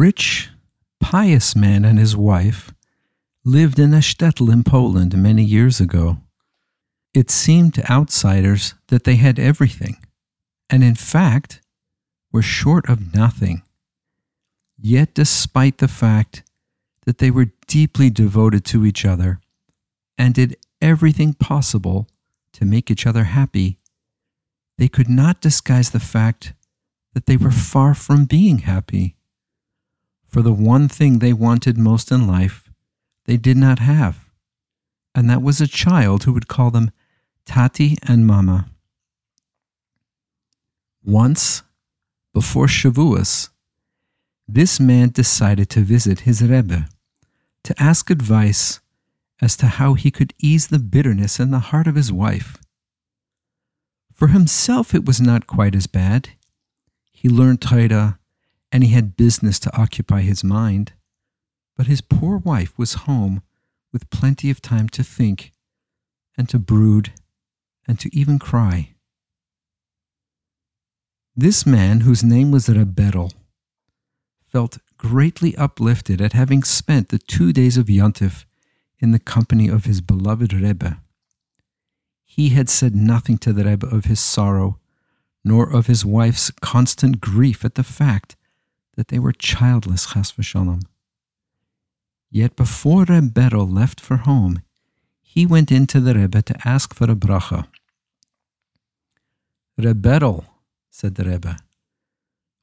Rich, pious man and his wife lived in a shtetl in Poland many years ago. It seemed to outsiders that they had everything, and in fact were short of nothing. Yet, despite the fact that they were deeply devoted to each other and did everything possible to make each other happy, they could not disguise the fact that they were far from being happy. For the one thing they wanted most in life, they did not have, and that was a child who would call them Tati and Mama. Once, before Shavuos, this man decided to visit his Rebbe to ask advice as to how he could ease the bitterness in the heart of his wife. For himself, it was not quite as bad. He learned Torah and he had business to occupy his mind. But his poor wife was home with plenty of time to think and to brood and to even cry. This man, whose name was Reb Berel, felt greatly uplifted at having spent the two days of Yontif in the company of his beloved Rebbe. He had said nothing to the Rebbe of his sorrow, nor of his wife's constant grief at the fact that they were childless, chas v'shalom. Yet before Rebbe left for home, he went into the Rebbe to ask for a bracha. Rebbe, said the Rebbe,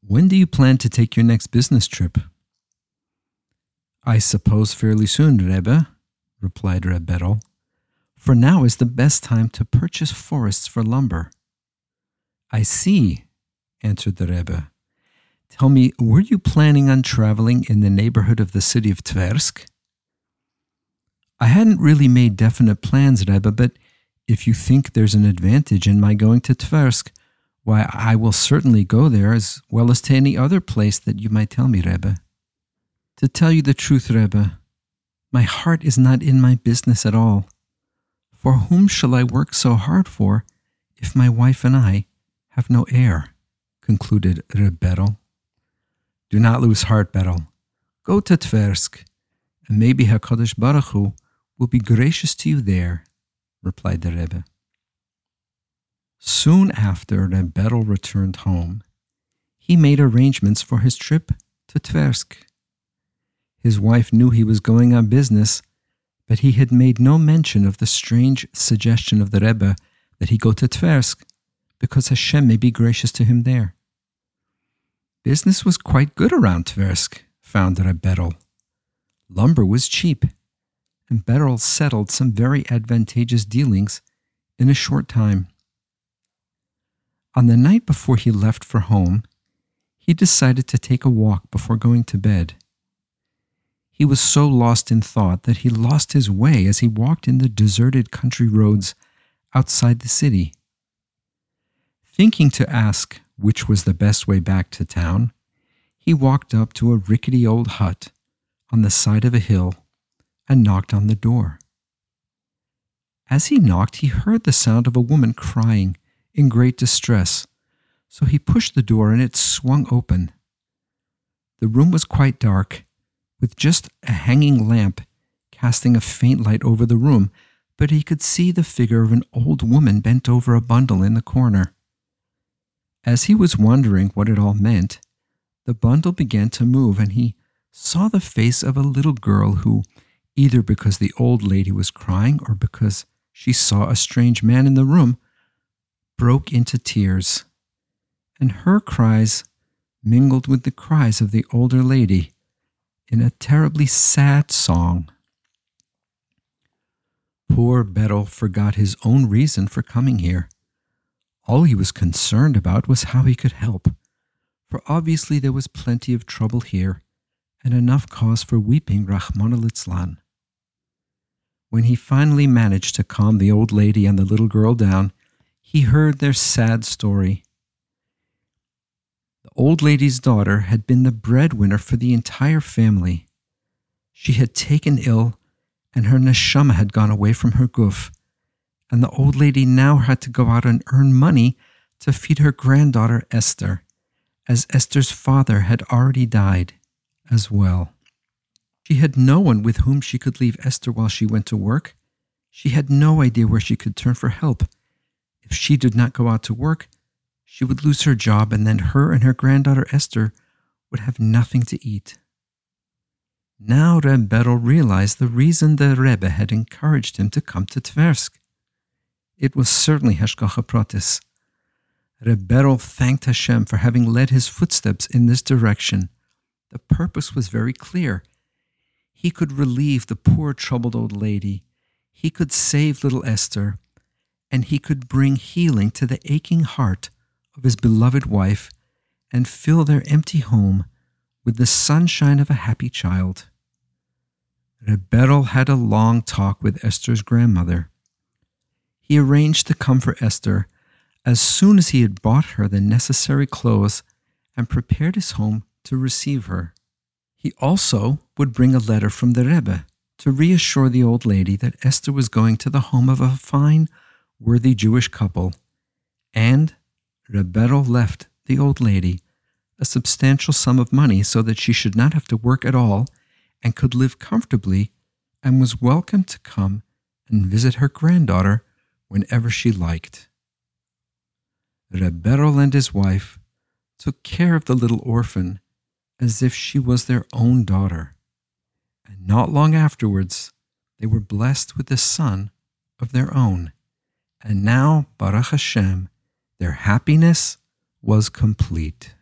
when do you plan to take your next business trip? I suppose fairly soon, Rebbe, replied Rebbe, for now is the best time to purchase forests for lumber. I see, answered the Rebbe. Tell me, were you planning on traveling in the neighborhood of the city of Twersk? I hadn't really made definite plans, Rebbe, but if you think there's an advantage in my going to Twersk, why, I will certainly go there as well as to any other place that you might tell me, Rebbe. To tell you the truth, Rebbe, my heart is not in my business at all. For whom shall I work so hard for if my wife and I have no heir? concluded Reb do not lose heart, Berel. Go to Twersk, and maybe HaKadosh Baruch Hu will be gracious to you there, replied the Rebbe. Soon after Reb Berel returned home, he made arrangements for his trip to Twersk. His wife knew he was going on business, but he had made no mention of the strange suggestion of the Rebbe that he go to Twersk because Hashem may be gracious to him there. Business was quite good around Twersk, found Reb Berel. Lumber was cheap, and Berel settled some very advantageous dealings in a short time. On the night before he left for home, he decided to take a walk before going to bed. He was so lost in thought that he lost his way as he walked in the deserted country roads outside the city. Thinking to ask which was the best way back to town, he walked up to a rickety old hut on the side of a hill and knocked on the door. As he knocked, he heard the sound of a woman crying in great distress, so he pushed the door and it swung open. The room was quite dark, with just a hanging lamp casting a faint light over the room, but he could see the figure of an old woman bent over a bundle in the corner. As he was wondering what it all meant, the bundle began to move and he saw the face of a little girl who, either because the old lady was crying or because she saw a strange man in the room, broke into tears. And her cries mingled with the cries of the older lady in a terribly sad song. Poor Berel forgot his own reason for coming here. All he was concerned about was how he could help, for obviously there was plenty of trouble here and enough cause for weeping litzlan. When he finally managed to calm the old lady and the little girl down, he heard their sad story. The old lady's daughter had been the breadwinner for the entire family. She had taken ill, and her neshama had gone away from her guf, and the old lady now had to go out and earn money to feed her granddaughter Esther, as Esther's father had already died. as well. She had no one with whom she could leave Esther while she went to work. She had no idea where she could turn for help. If she did not go out to work, she would lose her job, and then her and her granddaughter Esther would have nothing to eat. Now Reb Berel realized the reason the Rebbe had encouraged him to come to Twersk. It was certainly Hashgacha Pratis. Reb thanked Hashem for having led his footsteps in this direction. The purpose was very clear. He could relieve the poor, troubled old lady. He could save little Esther. And he could bring healing to the aching heart of his beloved wife and fill their empty home with the sunshine of a happy child. Reb had a long talk with Esther's grandmother. He arranged to come for Esther as soon as he had bought her the necessary clothes and prepared his home to receive her. He also would bring a letter from the Rebbe to reassure the old lady that Esther was going to the home of a fine, worthy Jewish couple, and Reb left the old lady a substantial sum of money so that she should not have to work at all and could live comfortably and was welcome to come and visit her granddaughter whenever she liked. Reb and his wife took care of the little orphan as if she was their own daughter, and not long afterwards they were blessed with a son of their own. And now, Baruch Hashem, their happiness was complete.